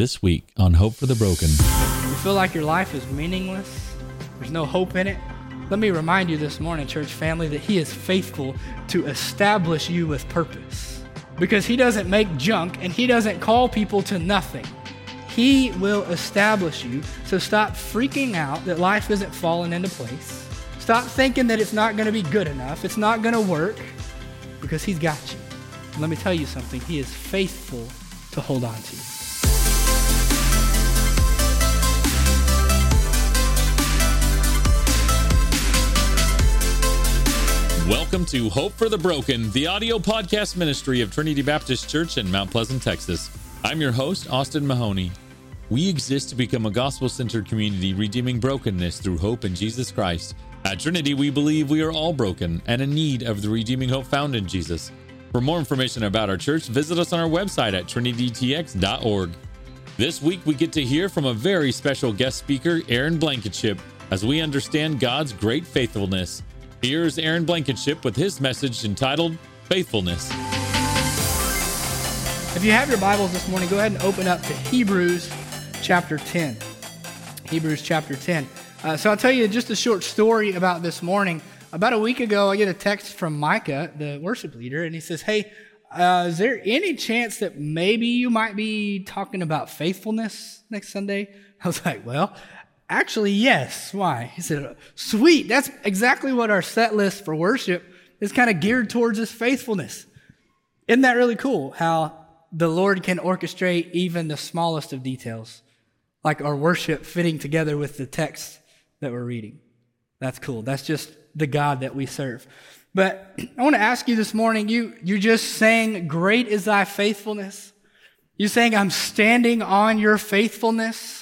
This week on Hope for the Broken. You feel like your life is meaningless? There's no hope in it? Let me remind you this morning, church family, that He is faithful to establish you with purpose. Because He doesn't make junk and He doesn't call people to nothing. He will establish you. So stop freaking out that life isn't falling into place. Stop thinking that it's not going to be good enough, it's not going to work, because He's got you. And let me tell you something He is faithful to hold on to you. Welcome to Hope for the Broken, the audio podcast ministry of Trinity Baptist Church in Mount Pleasant, Texas. I'm your host, Austin Mahoney. We exist to become a gospel centered community redeeming brokenness through hope in Jesus Christ. At Trinity, we believe we are all broken and in need of the redeeming hope found in Jesus. For more information about our church, visit us on our website at trinitytx.org. This week, we get to hear from a very special guest speaker, Aaron Blankenship, as we understand God's great faithfulness. Here's Aaron Blankenship with his message entitled Faithfulness. If you have your Bibles this morning, go ahead and open up to Hebrews chapter 10. Hebrews chapter 10. Uh, so I'll tell you just a short story about this morning. About a week ago, I get a text from Micah, the worship leader, and he says, Hey, uh, is there any chance that maybe you might be talking about faithfulness next Sunday? I was like, Well, Actually, yes. Why? He said, Sweet. That's exactly what our set list for worship is kind of geared towards is faithfulness. Isn't that really cool how the Lord can orchestrate even the smallest of details, like our worship fitting together with the text that we're reading? That's cool. That's just the God that we serve. But I want to ask you this morning, you, you just saying, Great is thy faithfulness. You saying, I'm standing on your faithfulness.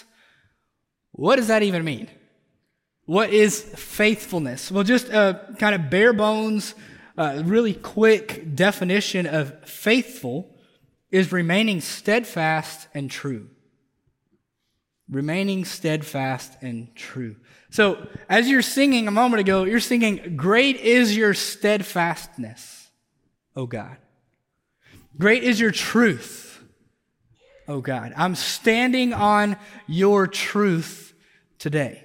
What does that even mean? What is faithfulness? Well, just a kind of bare bones, uh, really quick definition of faithful is remaining steadfast and true. Remaining steadfast and true. So, as you're singing a moment ago, you're singing, Great is your steadfastness, O God. Great is your truth, O God. I'm standing on your truth today.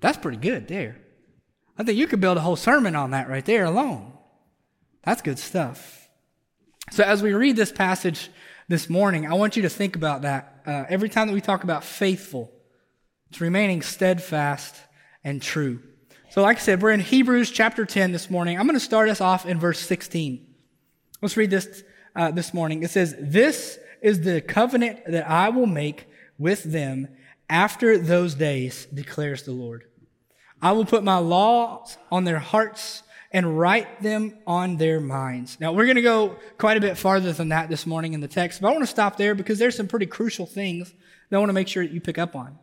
That's pretty good there. I think you could build a whole sermon on that right there alone. That's good stuff. So, as we read this passage this morning, I want you to think about that. Uh, every time that we talk about faithful, it's remaining steadfast and true. So, like I said, we're in Hebrews chapter 10 this morning. I'm going to start us off in verse 16. Let's read this uh, this morning. It says, This is the covenant that I will make with them after those days, declares the Lord. I will put my laws on their hearts and write them on their minds. Now, we're going to go quite a bit farther than that this morning in the text, but I want to stop there because there's some pretty crucial things that I want to make sure that you pick up on.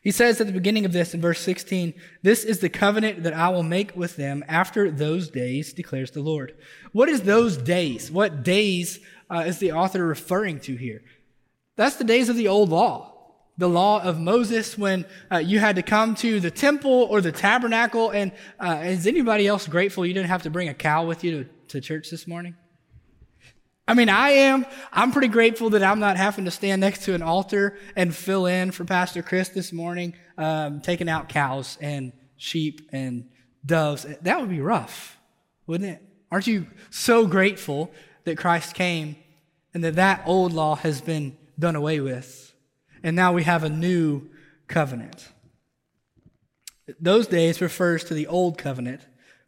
He says at the beginning of this in verse 16, This is the covenant that I will make with them after those days, declares the Lord. What is those days? What days uh, is the author referring to here? That's the days of the old law the law of Moses when uh, you had to come to the temple or the tabernacle. And uh, is anybody else grateful you didn't have to bring a cow with you to, to church this morning? I mean, I am. I'm pretty grateful that I'm not having to stand next to an altar and fill in for Pastor Chris this morning, um, taking out cows and sheep and doves. That would be rough, wouldn't it? Aren't you so grateful that Christ came and that that old law has been done away with? And now we have a new covenant. Those days refers to the old covenant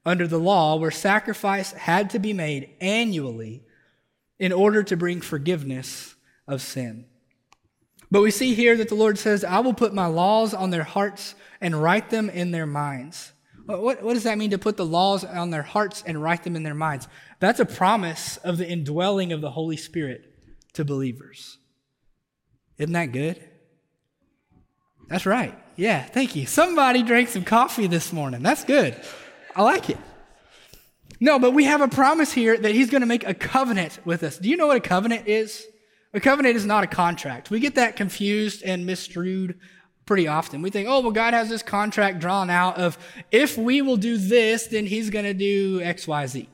under the law where sacrifice had to be made annually in order to bring forgiveness of sin. But we see here that the Lord says, I will put my laws on their hearts and write them in their minds. What, what does that mean to put the laws on their hearts and write them in their minds? That's a promise of the indwelling of the Holy Spirit to believers. Isn't that good? That's right. Yeah, thank you. Somebody drank some coffee this morning. That's good. I like it. No, but we have a promise here that he's going to make a covenant with us. Do you know what a covenant is? A covenant is not a contract. We get that confused and misstrued pretty often. We think, oh, well, God has this contract drawn out of if we will do this, then he's going to do X, Y, Z.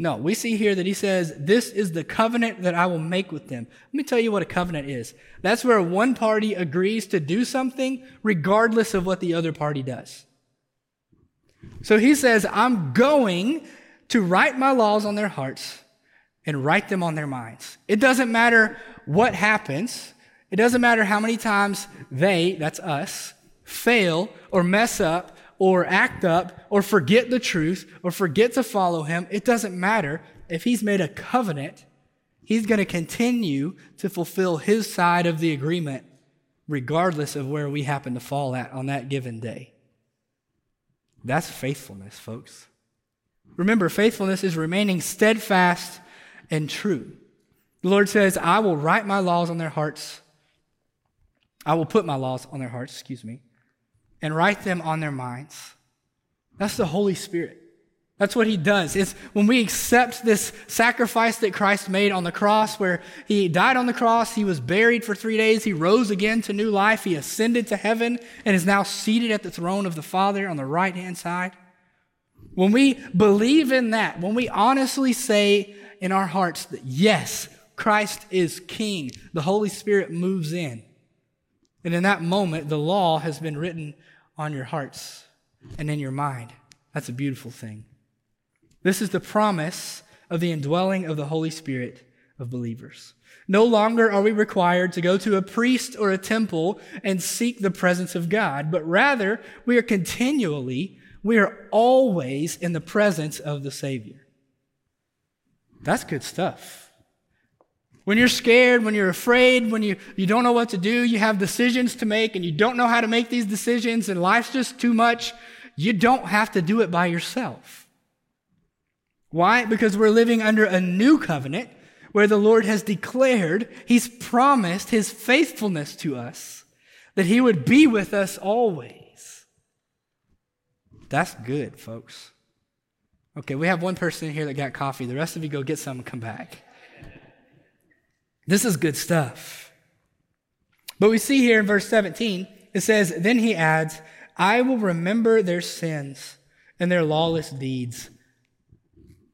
No, we see here that he says, This is the covenant that I will make with them. Let me tell you what a covenant is. That's where one party agrees to do something regardless of what the other party does. So he says, I'm going to write my laws on their hearts and write them on their minds. It doesn't matter what happens. It doesn't matter how many times they, that's us, fail or mess up or act up or forget the truth or forget to follow him, it doesn't matter. If he's made a covenant, he's going to continue to fulfill his side of the agreement regardless of where we happen to fall at on that given day. That's faithfulness, folks. Remember, faithfulness is remaining steadfast and true. The Lord says, I will write my laws on their hearts. I will put my laws on their hearts, excuse me and write them on their minds. That's the Holy Spirit. That's what he does. It's when we accept this sacrifice that Christ made on the cross, where he died on the cross, he was buried for three days, he rose again to new life, he ascended to heaven, and is now seated at the throne of the Father on the right hand side. When we believe in that, when we honestly say in our hearts that yes, Christ is King, the Holy Spirit moves in. And in that moment, the law has been written on your hearts and in your mind. That's a beautiful thing. This is the promise of the indwelling of the Holy Spirit of believers. No longer are we required to go to a priest or a temple and seek the presence of God, but rather we are continually, we are always in the presence of the Savior. That's good stuff. When you're scared, when you're afraid, when you, you don't know what to do, you have decisions to make and you don't know how to make these decisions and life's just too much, you don't have to do it by yourself. Why? Because we're living under a new covenant where the Lord has declared, He's promised His faithfulness to us, that He would be with us always. That's good, folks. Okay, we have one person here that got coffee. The rest of you go get some and come back. This is good stuff. But we see here in verse 17, it says, Then he adds, I will remember their sins and their lawless deeds.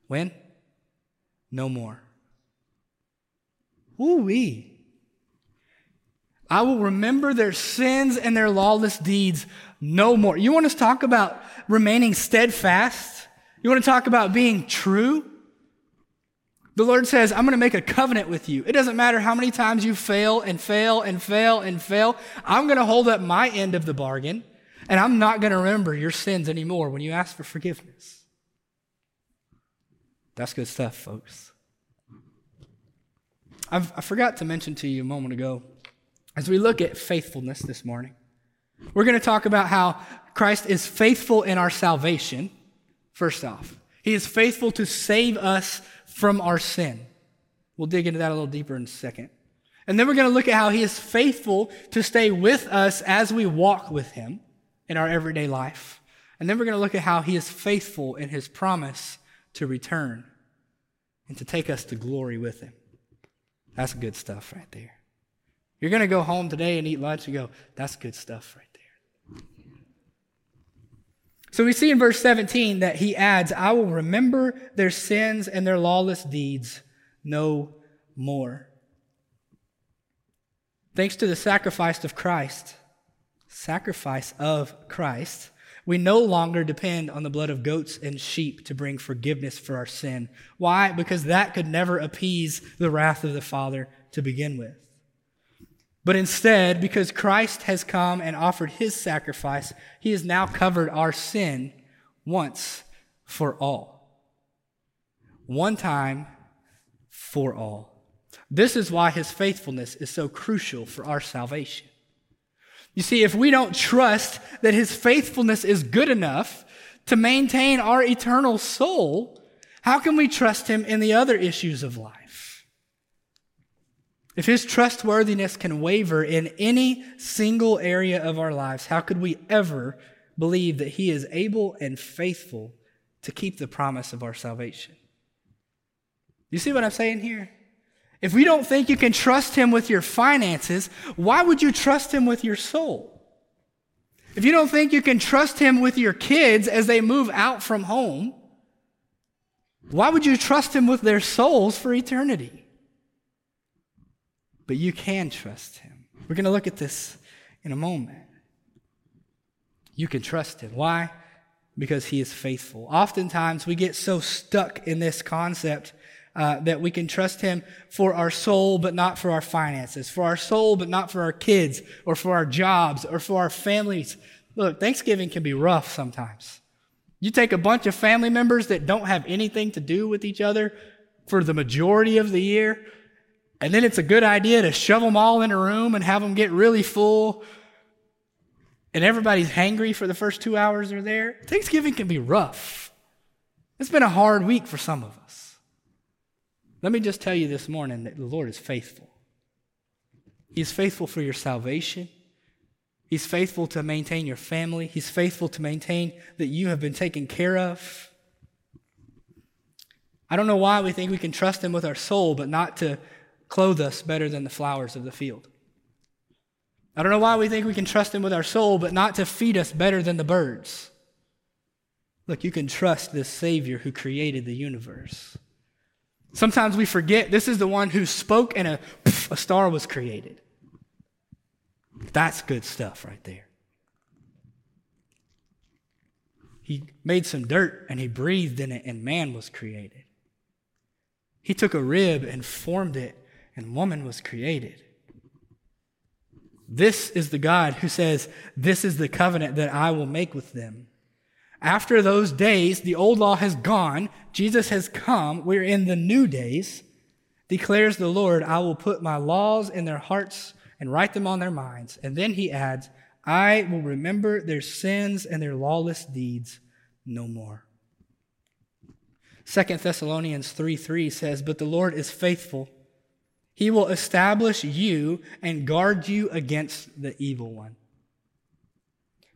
When? No more. Ooh wee. I will remember their sins and their lawless deeds no more. You want to talk about remaining steadfast? You want to talk about being true? The Lord says, I'm going to make a covenant with you. It doesn't matter how many times you fail and fail and fail and fail. I'm going to hold up my end of the bargain, and I'm not going to remember your sins anymore when you ask for forgiveness. That's good stuff, folks. I've, i forgot to mention to you a moment ago, as we look at faithfulness this morning, we're going to talk about how Christ is faithful in our salvation, first off. He is faithful to save us from our sin. We'll dig into that a little deeper in a second. And then we're going to look at how he is faithful to stay with us as we walk with him in our everyday life. And then we're going to look at how he is faithful in his promise to return and to take us to glory with him. That's good stuff right there. You're going to go home today and eat lunch and go, that's good stuff right. So we see in verse 17 that he adds, I will remember their sins and their lawless deeds no more. Thanks to the sacrifice of Christ, sacrifice of Christ, we no longer depend on the blood of goats and sheep to bring forgiveness for our sin. Why? Because that could never appease the wrath of the Father to begin with. But instead, because Christ has come and offered his sacrifice, he has now covered our sin once for all. One time for all. This is why his faithfulness is so crucial for our salvation. You see, if we don't trust that his faithfulness is good enough to maintain our eternal soul, how can we trust him in the other issues of life? If his trustworthiness can waver in any single area of our lives, how could we ever believe that he is able and faithful to keep the promise of our salvation? You see what I'm saying here? If we don't think you can trust him with your finances, why would you trust him with your soul? If you don't think you can trust him with your kids as they move out from home, Why would you trust him with their souls for eternity? But you can trust him. We're going to look at this in a moment. You can trust him. Why? Because he is faithful. Oftentimes we get so stuck in this concept uh, that we can trust him for our soul, but not for our finances, for our soul, but not for our kids, or for our jobs, or for our families. Look, Thanksgiving can be rough sometimes. You take a bunch of family members that don't have anything to do with each other for the majority of the year, and then it's a good idea to shove them all in a room and have them get really full, and everybody's hangry for the first two hours they're there. Thanksgiving can be rough. It's been a hard week for some of us. Let me just tell you this morning that the Lord is faithful. He's faithful for your salvation. He's faithful to maintain your family. He's faithful to maintain that you have been taken care of. I don't know why we think we can trust Him with our soul, but not to clothe us better than the flowers of the field. I don't know why we think we can trust Him with our soul, but not to feed us better than the birds. Look, you can trust this Savior who created the universe. Sometimes we forget this is the one who spoke and a, a star was created. That's good stuff right there. He made some dirt and he breathed in it, and man was created. He took a rib and formed it, and woman was created. This is the God who says, This is the covenant that I will make with them. After those days, the old law has gone, Jesus has come, we're in the new days. Declares the Lord, I will put my laws in their hearts and write them on their minds. And then he adds, I will remember their sins and their lawless deeds no more. 2 Thessalonians 3 3 says, But the Lord is faithful. He will establish you and guard you against the evil one.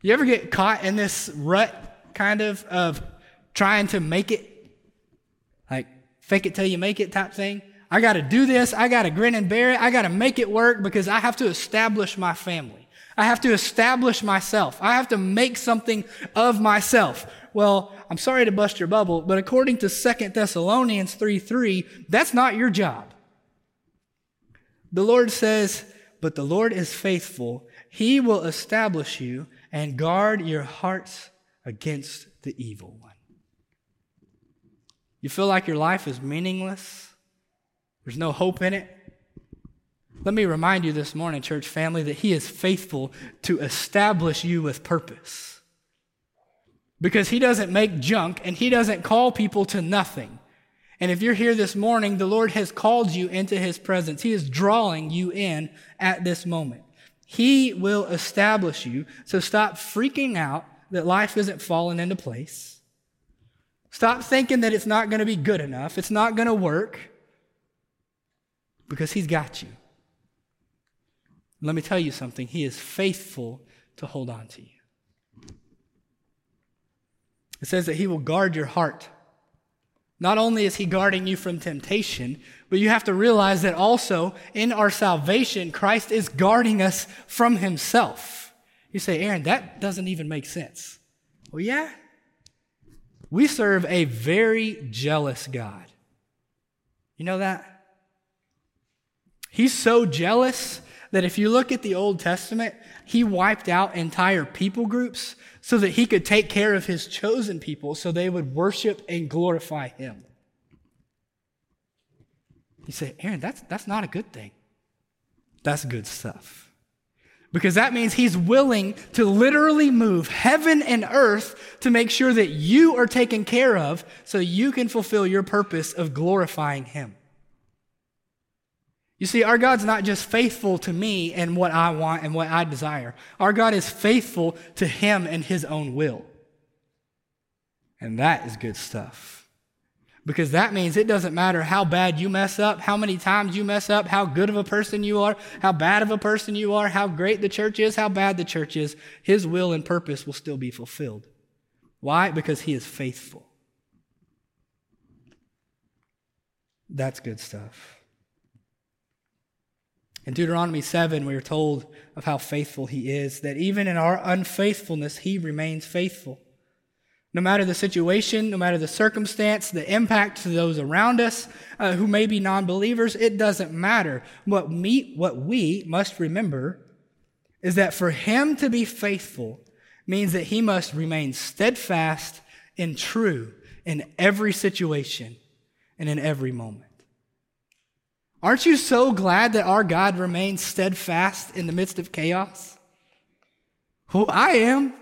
You ever get caught in this rut, kind of, of trying to make it? Like, fake it till you make it type thing? I got to do this. I got to grin and bear it. I got to make it work because I have to establish my family. I have to establish myself. I have to make something of myself. Well, I'm sorry to bust your bubble, but according to 2 Thessalonians 3 3, that's not your job. The Lord says, But the Lord is faithful. He will establish you and guard your hearts against the evil one. You feel like your life is meaningless? There's no hope in it. Let me remind you this morning, church family, that He is faithful to establish you with purpose. Because He doesn't make junk and He doesn't call people to nothing. And if you're here this morning, the Lord has called you into His presence. He is drawing you in at this moment. He will establish you. So stop freaking out that life isn't falling into place. Stop thinking that it's not going to be good enough. It's not going to work because He's got you. Let me tell you something He is faithful to hold on to you. It says that He will guard your heart. Not only is He guarding you from temptation, but you have to realize that also in our salvation, Christ is guarding us from Himself. You say, Aaron, that doesn't even make sense. Well, yeah. We serve a very jealous God. You know that? He's so jealous that if you look at the Old Testament, he wiped out entire people groups so that he could take care of his chosen people so they would worship and glorify him. You say, Aaron, that's, that's not a good thing. That's good stuff. Because that means he's willing to literally move heaven and earth to make sure that you are taken care of so you can fulfill your purpose of glorifying him. You see, our God's not just faithful to me and what I want and what I desire. Our God is faithful to Him and His own will. And that is good stuff. Because that means it doesn't matter how bad you mess up, how many times you mess up, how good of a person you are, how bad of a person you are, how great the church is, how bad the church is, His will and purpose will still be fulfilled. Why? Because He is faithful. That's good stuff. In Deuteronomy 7, we are told of how faithful he is, that even in our unfaithfulness, he remains faithful. No matter the situation, no matter the circumstance, the impact to those around us uh, who may be non believers, it doesn't matter. What, me, what we must remember is that for him to be faithful means that he must remain steadfast and true in every situation and in every moment. Aren't you so glad that our God remains steadfast in the midst of chaos? Well, I am.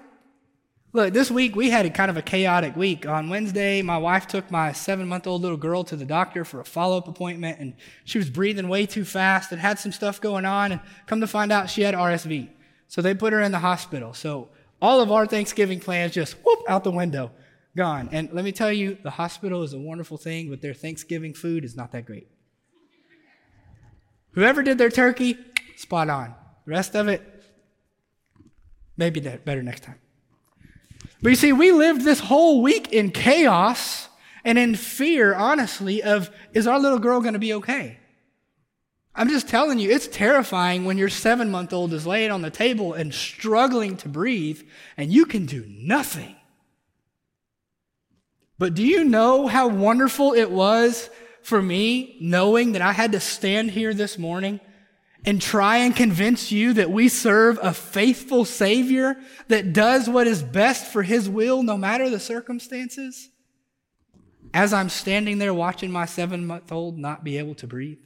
Look, this week we had a kind of a chaotic week. On Wednesday, my wife took my seven month old little girl to the doctor for a follow up appointment, and she was breathing way too fast and had some stuff going on. And come to find out, she had RSV. So they put her in the hospital. So all of our Thanksgiving plans just whoop out the window, gone. And let me tell you, the hospital is a wonderful thing, but their Thanksgiving food is not that great. Whoever did their turkey, spot on. The rest of it, maybe better next time. But you see, we lived this whole week in chaos and in fear, honestly, of is our little girl going to be okay? I'm just telling you, it's terrifying when your seven month old is laying on the table and struggling to breathe and you can do nothing. But do you know how wonderful it was for me knowing that I had to stand here this morning and try and convince you that we serve a faithful Savior that does what is best for His will no matter the circumstances? As I'm standing there watching my seven month old not be able to breathe,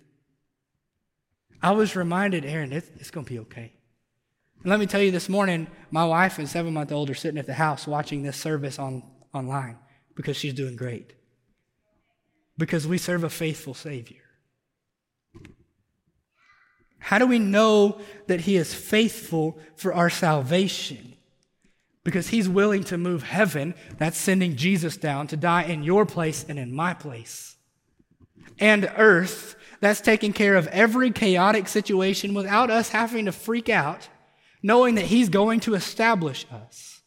I was reminded, Aaron, it's, it's going to be okay. And let me tell you this morning, my wife and seven month old are sitting at the house watching this service on, online because she's doing great. Because we serve a faithful Savior. How do we know that He is faithful for our salvation? Because He's willing to move heaven, that's sending Jesus down to die in your place and in my place, and earth, that's taking care of every chaotic situation without us having to freak out, knowing that He's going to establish us.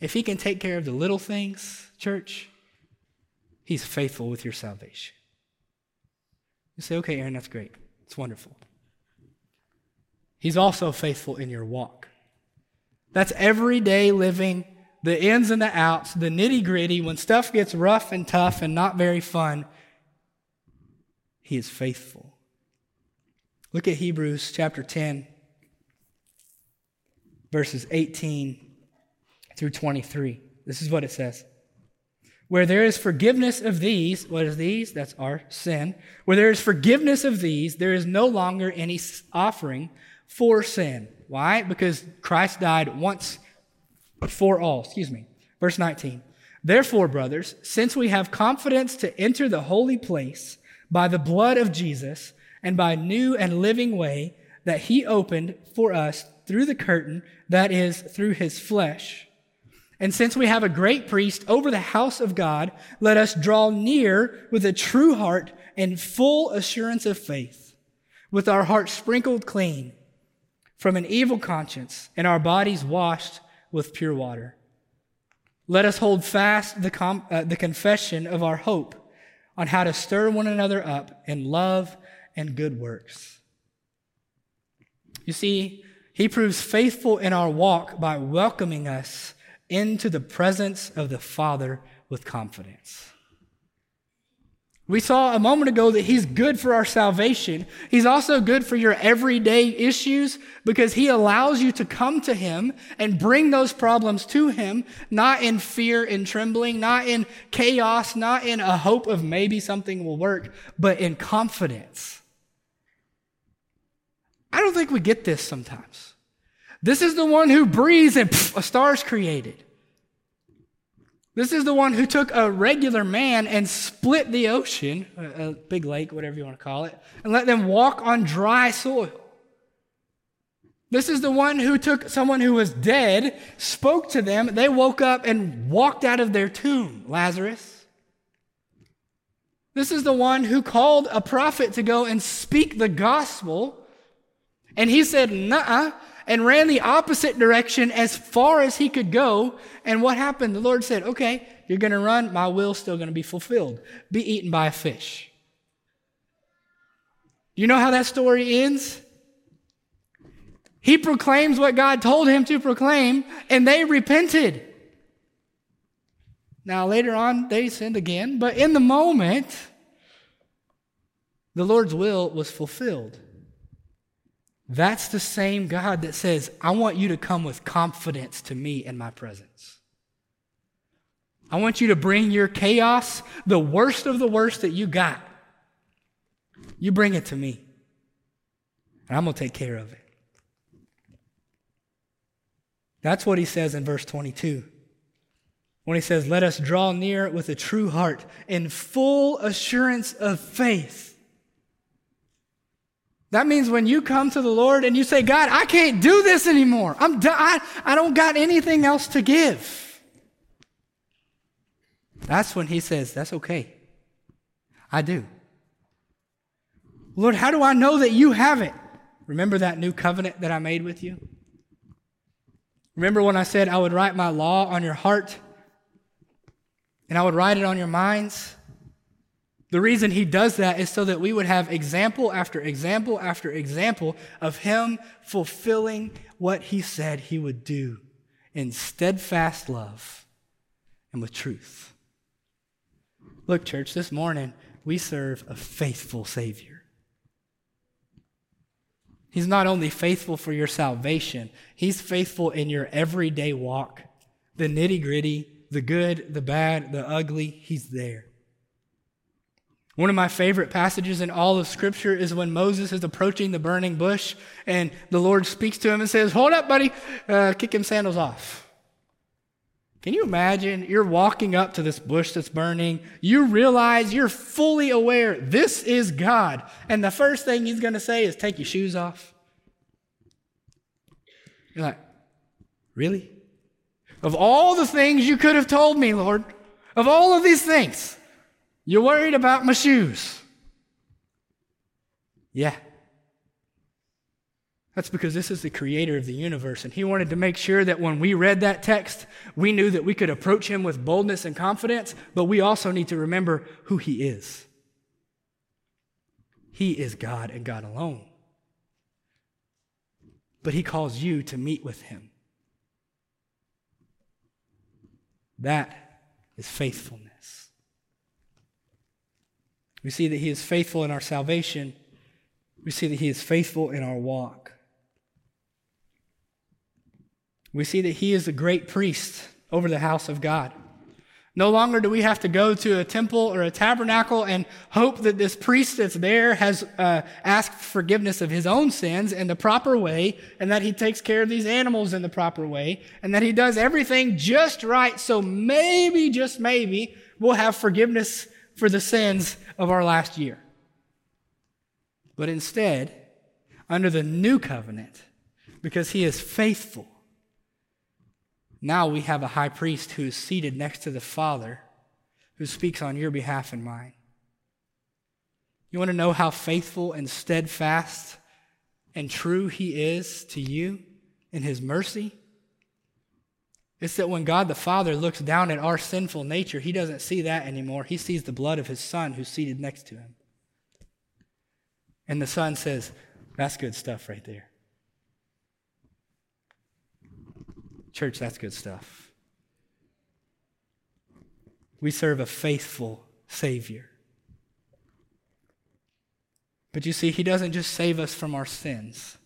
If He can take care of the little things, church, He's faithful with your salvation. You say, okay, Aaron, that's great. It's wonderful. He's also faithful in your walk. That's everyday living, the ins and the outs, the nitty gritty. When stuff gets rough and tough and not very fun, He is faithful. Look at Hebrews chapter 10, verses 18 through 23. This is what it says. Where there is forgiveness of these, what is these? That's our sin. Where there is forgiveness of these, there is no longer any offering for sin. Why? Because Christ died once for all. Excuse me. Verse 19. Therefore, brothers, since we have confidence to enter the holy place by the blood of Jesus and by new and living way that he opened for us through the curtain, that is, through his flesh. And since we have a great priest over the house of God, let us draw near with a true heart and full assurance of faith, with our hearts sprinkled clean from an evil conscience and our bodies washed with pure water. Let us hold fast the, com- uh, the confession of our hope on how to stir one another up in love and good works. You see, he proves faithful in our walk by welcoming us into the presence of the Father with confidence. We saw a moment ago that He's good for our salvation. He's also good for your everyday issues because He allows you to come to Him and bring those problems to Him, not in fear and trembling, not in chaos, not in a hope of maybe something will work, but in confidence. I don't think we get this sometimes. This is the one who breathes and pff, a star's created. This is the one who took a regular man and split the ocean, a, big lake, whatever you want to call it, and let them walk on dry soil. This is the one who took someone who was dead, spoke to them, they woke up and walked out of their tomb, Lazarus. This is the one who called a prophet to go and speak the gospel. And he said, Nah, and ran the opposite direction as far as he could go. And what happened? The Lord said, Okay, you're going to run. My will's still going to be fulfilled. Be eaten by a fish. You know how that story ends? He proclaims what God told him to proclaim, and they repented. Now, later on, they sinned again, but in the moment, the Lord's will was fulfilled. That's the same God that says, I want you to come with confidence to me in my presence. I want you to bring your chaos, the worst of the worst that you got. You bring it to me, and I'm going to take care of it. That's what he says in verse 22. When he says, Let us draw near with a true heart in full assurance of faith. That means when you come to the Lord and you say, God, I can't do this anymore. I'm done. I, I don't got anything else to give. That's when he says, That's okay. I do. Lord, how do I know that you have it? Remember that new covenant that I made with you? Remember when I said I would write my law on your heart and I would write it on your minds? The reason he does that is so that we would have example after example after example of him fulfilling what he said he would do in steadfast love and with truth. Look, church, this morning we serve a faithful Savior. He's not only faithful for your salvation, He's faithful in your everyday walk. The nitty gritty, the good, the bad, the ugly, He's there. One of my favorite passages in all of Scripture is when Moses is approaching the burning bush and the Lord speaks to him and says, Hold up, buddy, uh, kick him sandals off. Can you imagine? You're walking up to this bush that's burning. You realize you're fully aware this is God. And the first thing he's going to say is, Take your shoes off. You're like, Really? Of all the things you could have told me, Lord, of all of these things, you're worried about my shoes. Yeah. That's because this is the creator of the universe, and he wanted to make sure that when we read that text, we knew that we could approach him with boldness and confidence, but we also need to remember who he is. He is God and God alone. But he calls you to meet with him. That is faithfulness. We see that he is faithful in our salvation. We see that he is faithful in our walk. We see that he is a great priest over the house of God. No longer do we have to go to a temple or a tabernacle and hope that this priest that's there has uh, asked forgiveness of his own sins in the proper way, and that he takes care of these animals in the proper way, and that he does everything just right. So maybe, just maybe, we'll have forgiveness for the sins of our last year. But instead, under the new covenant, because he is faithful, now we have a high priest who is seated next to the Father who speaks on your behalf and mine. You want to know how faithful and steadfast and true he is to you in his mercy? It's that when God the Father looks down at our sinful nature, he doesn't see that anymore. He sees the blood of his Son who's seated next to him. And the Son says, That's good stuff right there. Church, that's good stuff. We serve a faithful Savior. But you see, He doesn't just save us from our sins.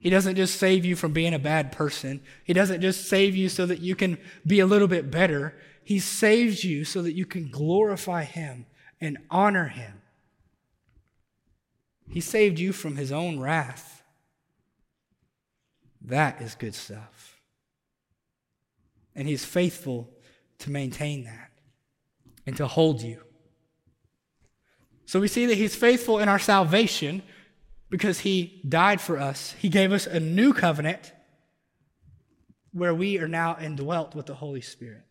He doesn't just save you from being a bad person. He doesn't just save you so that you can be a little bit better. He saves you so that you can glorify Him and honor Him. He saved you from His own wrath. That is good stuff. And He's faithful to maintain that and to hold you. So we see that He's faithful in our salvation because He died for us. He gave us a new covenant where we are now indwelt with the Holy Spirit.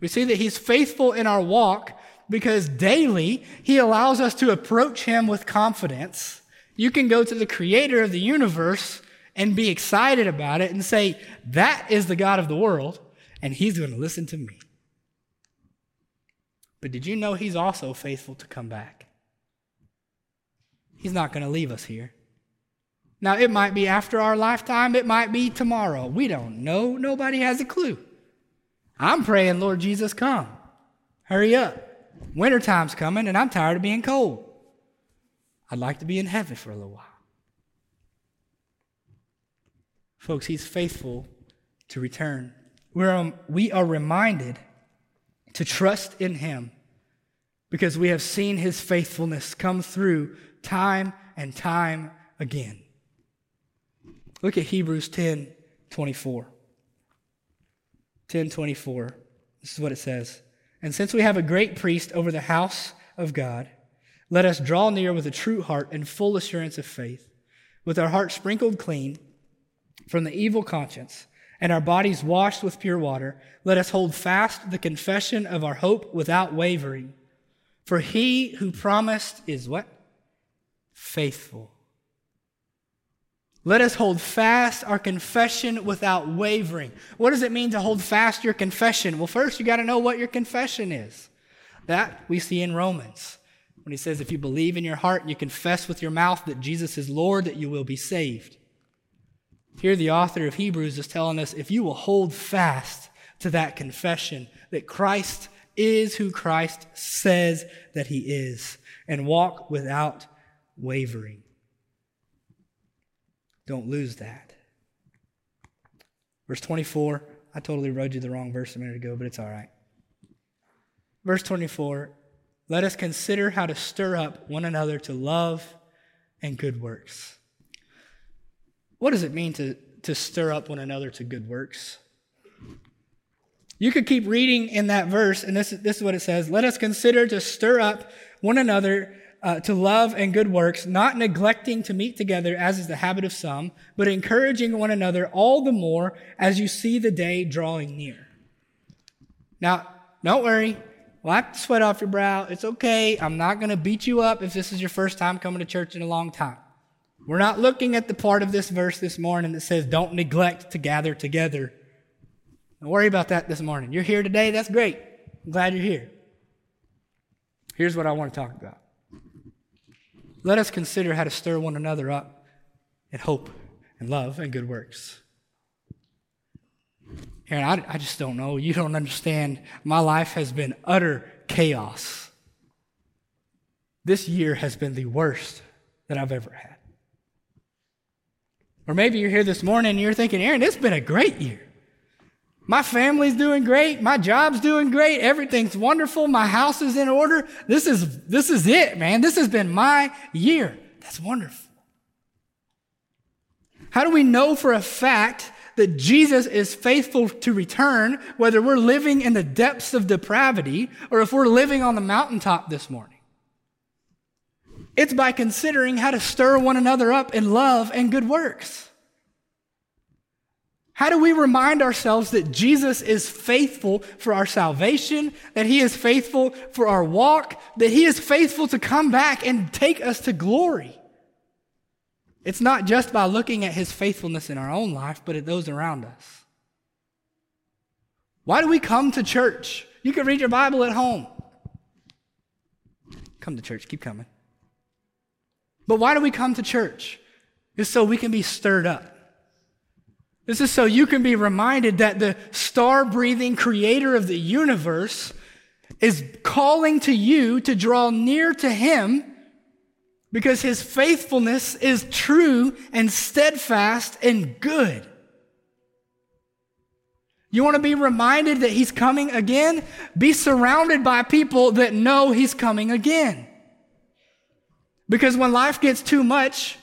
We see that He's faithful in our walk because daily He allows us to approach Him with confidence. You can go to the Creator of the universe and be excited about it and say, That is the God of the world and he's going to listen to me. But did you know he's also faithful to come back? He's not going to leave us here. Now, it might be after our lifetime, it might be tomorrow. We don't know. Nobody has a clue. I'm praying, Lord Jesus, come. Hurry up. Wintertime's coming, and I'm tired of being cold. I'd like to be in heaven for a little while. Folks, He's faithful to return. We're, um, we are reminded to trust in Him because we have seen His faithfulness come through time and time again. Look at Hebrews 10 24. 10 24. This is what it says. And since we have a great priest over the house of God, let us draw near with a true heart and full assurance of faith, with our hearts sprinkled clean from the evil conscience and our bodies washed with pure water. Let us hold fast the confession of our hope without wavering. For he who promised is what? Faithful. Let us hold fast our confession without wavering. What does it mean to hold fast your confession? Well, first, you got to know what your confession is. That we see in Romans when he says, If you believe in your heart and you confess with your mouth that Jesus is Lord, that you will be saved. Here, the author of Hebrews is telling us if you will hold fast to that confession that Christ is who Christ says that he is and walk without wavering. Don't lose that. Verse 24, I totally wrote you the wrong verse a minute ago, but it's all right. Verse 24, let us consider how to stir up one another to love and good works. What does it mean to, to stir up one another to good works? You could keep reading in that verse, and this, this is what it says Let us consider to stir up one another uh, to love and good works, not neglecting to meet together as is the habit of some, but encouraging one another all the more as you see the day drawing near. Now, don't worry. Wipe the sweat off your brow. It's okay. I'm not going to beat you up if this is your first time coming to church in a long time. We're not looking at the part of this verse this morning that says, don't neglect to gather together. Don't worry about that this morning. You're here today. That's great. I'm glad you're here. Here's what I want to talk about. Let us consider how to stir one another up in hope and love and good works. Aaron, I, I just don't know. You don't understand. My life has been utter chaos. This year has been the worst that I've ever had. Or maybe you're here this morning and you're thinking, Aaron, it's been a great year. My family's doing great. My job's doing great. Everything's wonderful. My house is in order. This is, this is it, man. This has been my year. That's wonderful. How do we know for a fact that Jesus is faithful to return, whether we're living in the depths of depravity or if we're living on the mountaintop this morning? It's by considering how to stir one another up in love and good works. How do we remind ourselves that Jesus is faithful for our salvation, that He is faithful for our walk, that He is faithful to come back and take us to glory? It's not just by looking at His faithfulness in our own life, but at those around us. Why do we come to church? You can read your Bible at home. Come to church, keep coming. But why do we come to church? It's so we can be stirred up. This is so you can be reminded that the star breathing creator of the universe is calling to you to draw near to him because his faithfulness is true and steadfast and good. You want to be reminded that he's coming again? Be surrounded by people that know he's coming again. Because when life gets too much,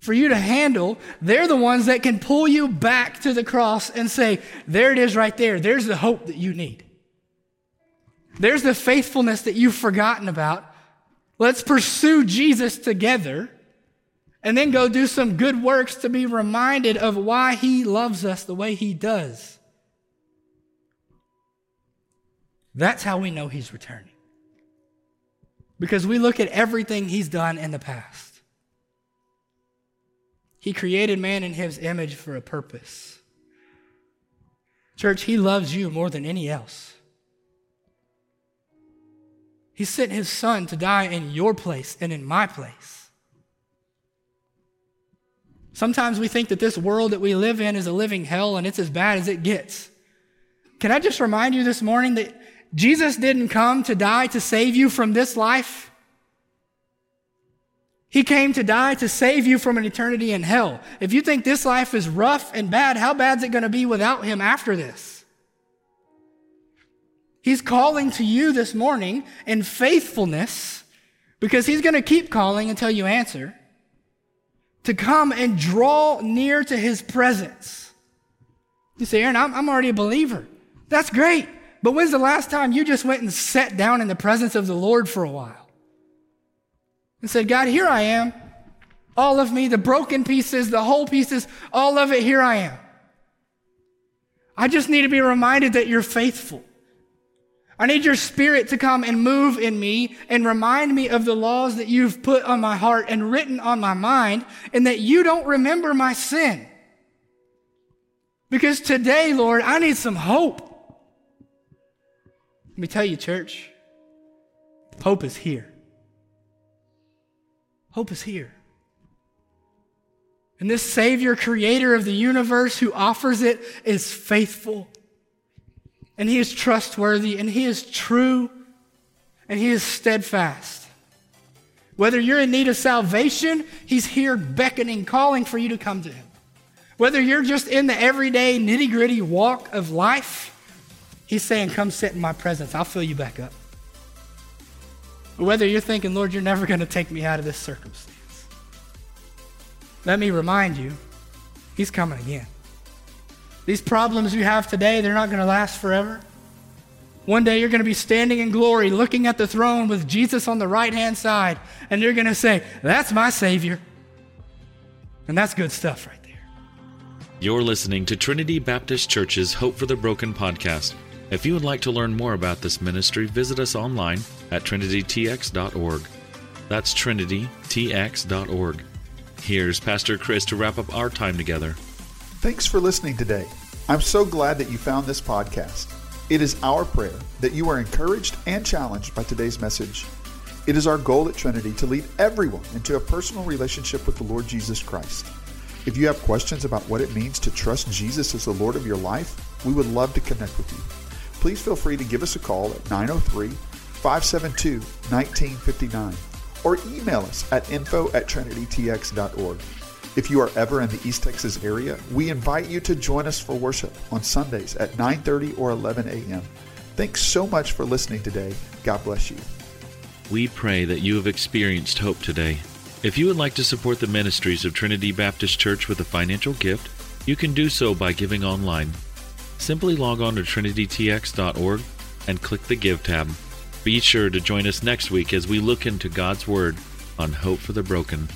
for you to handle, they're the ones that can pull you back to the cross and say, there it is right there. There's the hope that you need. There's the faithfulness that you've forgotten about. Let's pursue Jesus together and then go do some good works to be reminded of why he loves us the way he does. That's how we know he's returning. Because we look at everything he's done in the past. He created man in his image for a purpose. Church, he loves you more than any else. He sent his son to die in your place and in my place. Sometimes we think that this world that we live in is a living hell and it's as bad as it gets. Can I just remind you this morning that Jesus didn't come to die to save you from this life? He came to die to save you from an eternity in hell. If you think this life is rough and bad, how bad is it going to be without Him after this? He's calling to you this morning in faithfulness because He's going to keep calling until you answer to come and draw near to His presence. You say, Aaron, I'm, I'm already a believer. That's great. But when's the last time you just went and sat down in the presence of the Lord for a while? And said, God, here I am. All of me, the broken pieces, the whole pieces, all of it, here I am. I just need to be reminded that you're faithful. I need your spirit to come and move in me and remind me of the laws that you've put on my heart and written on my mind, and that you don't remember my sin. Because today, Lord, I need some hope. Let me tell you, church, hope is here. Hope is here. And this Savior, creator of the universe who offers it, is faithful. And He is trustworthy, and He is true, and He is steadfast. Whether you're in need of salvation, He's here beckoning, calling for you to come to Him. Whether you're just in the everyday nitty gritty walk of life, He's saying, Come sit in my presence. I'll fill you back up. Whether you're thinking, Lord, you're never going to take me out of this circumstance, let me remind you, He's coming again. These problems you have today, they're not going to last forever. One day you're going to be standing in glory looking at the throne with Jesus on the right hand side, and you're going to say, That's my Savior. And that's good stuff right there. You're listening to Trinity Baptist Church's Hope for the Broken podcast. If you would like to learn more about this ministry, visit us online at trinitytx.org. That's trinitytx.org. Here's Pastor Chris to wrap up our time together. Thanks for listening today. I'm so glad that you found this podcast. It is our prayer that you are encouraged and challenged by today's message. It is our goal at Trinity to lead everyone into a personal relationship with the Lord Jesus Christ. If you have questions about what it means to trust Jesus as the Lord of your life, we would love to connect with you please feel free to give us a call at 903 572 1959 or email us at info at trinitytx.org. If you are ever in the East Texas area, we invite you to join us for worship on Sundays at 9:30 or 11 a.m. Thanks so much for listening today. God bless you. We pray that you have experienced hope today. If you would like to support the ministries of Trinity Baptist Church with a financial gift, you can do so by giving online simply log on to trinitytx.org and click the Give tab. Be sure to join us next week as we look into God's Word on Hope for the Broken.